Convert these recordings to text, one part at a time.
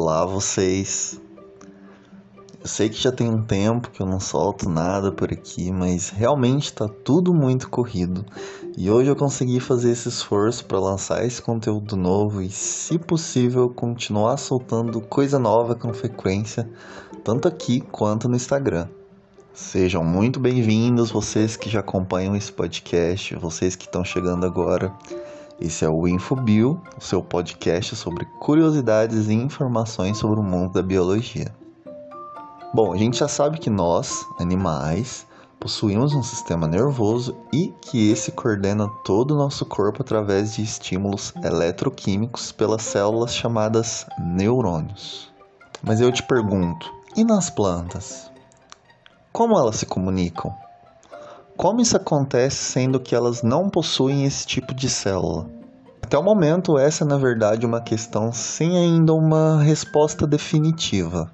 Olá vocês. Eu sei que já tem um tempo que eu não solto nada por aqui, mas realmente tá tudo muito corrido. E hoje eu consegui fazer esse esforço para lançar esse conteúdo novo e, se possível, continuar soltando coisa nova com frequência, tanto aqui quanto no Instagram. Sejam muito bem-vindos vocês que já acompanham esse podcast, vocês que estão chegando agora. Esse é o InfoBio, o seu podcast sobre curiosidades e informações sobre o mundo da biologia. Bom, a gente já sabe que nós, animais, possuímos um sistema nervoso e que esse coordena todo o nosso corpo através de estímulos eletroquímicos pelas células chamadas neurônios. Mas eu te pergunto, e nas plantas? Como elas se comunicam? Como isso acontece sendo que elas não possuem esse tipo de célula? Até o momento, essa é na verdade uma questão sem ainda uma resposta definitiva.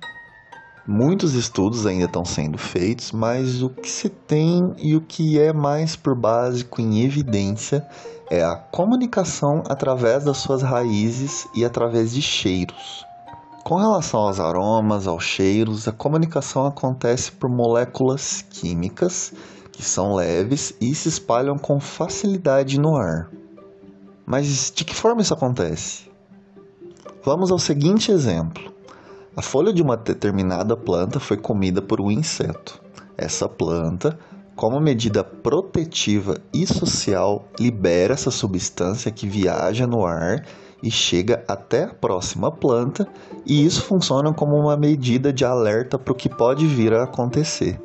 Muitos estudos ainda estão sendo feitos, mas o que se tem e o que é mais por básico em evidência é a comunicação através das suas raízes e através de cheiros. Com relação aos aromas, aos cheiros, a comunicação acontece por moléculas químicas que são leves e se espalham com facilidade no ar. Mas de que forma isso acontece? Vamos ao seguinte exemplo. A folha de uma determinada planta foi comida por um inseto. Essa planta, como medida protetiva e social, libera essa substância que viaja no ar e chega até a próxima planta, e isso funciona como uma medida de alerta para o que pode vir a acontecer.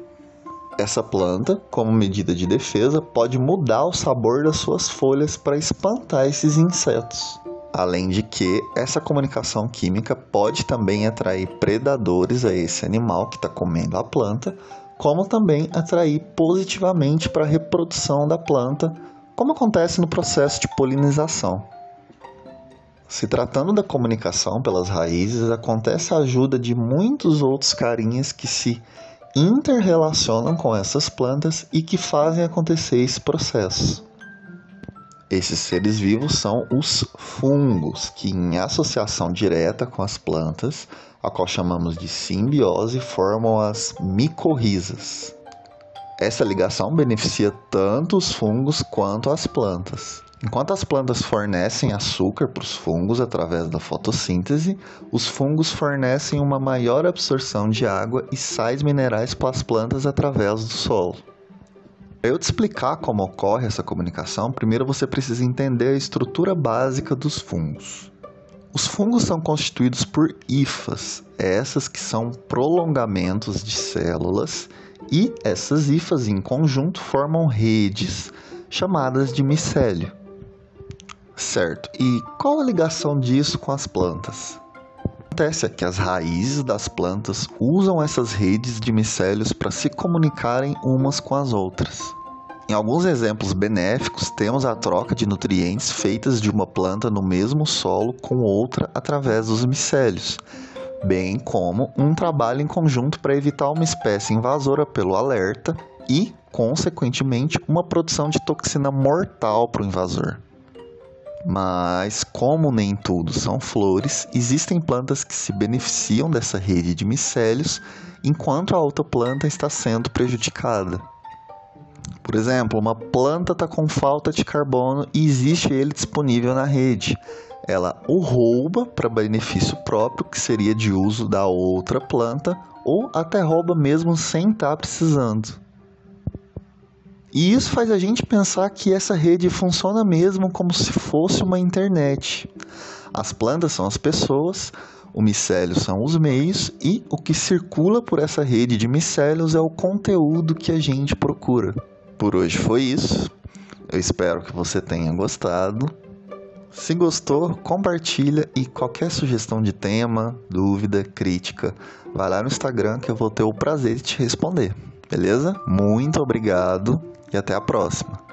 Essa planta, como medida de defesa, pode mudar o sabor das suas folhas para espantar esses insetos. Além de que essa comunicação química pode também atrair predadores a esse animal que está comendo a planta, como também atrair positivamente para a reprodução da planta, como acontece no processo de polinização. Se tratando da comunicação pelas raízes, acontece a ajuda de muitos outros carinhas que se interrelacionam com essas plantas e que fazem acontecer esse processo. Esses seres vivos são os fungos, que em associação direta com as plantas, a qual chamamos de simbiose, formam as micorrizas. Essa ligação beneficia tanto os fungos quanto as plantas. Enquanto as plantas fornecem açúcar para os fungos através da fotossíntese, os fungos fornecem uma maior absorção de água e sais minerais para as plantas através do solo. Para eu te explicar como ocorre essa comunicação, primeiro você precisa entender a estrutura básica dos fungos. Os fungos são constituídos por hifas, essas que são prolongamentos de células, e essas hifas em conjunto formam redes, chamadas de micélio. Certo. E qual a ligação disso com as plantas? Acontece é que as raízes das plantas usam essas redes de micélios para se comunicarem umas com as outras. Em alguns exemplos benéficos, temos a troca de nutrientes feitas de uma planta no mesmo solo com outra através dos micélios, bem como um trabalho em conjunto para evitar uma espécie invasora pelo alerta e, consequentemente, uma produção de toxina mortal para o invasor. Mas, como nem tudo são flores, existem plantas que se beneficiam dessa rede de micélios, enquanto a outra planta está sendo prejudicada. Por exemplo, uma planta está com falta de carbono e existe ele disponível na rede. Ela o rouba para benefício próprio, que seria de uso da outra planta, ou até rouba mesmo sem estar tá precisando. E isso faz a gente pensar que essa rede funciona mesmo como se fosse uma internet. As plantas são as pessoas, o micélio são os meios e o que circula por essa rede de micélios é o conteúdo que a gente procura. Por hoje foi isso. Eu espero que você tenha gostado. Se gostou, compartilha e qualquer sugestão de tema, dúvida, crítica, vai lá no Instagram que eu vou ter o prazer de te responder. Beleza? Muito obrigado e até a próxima.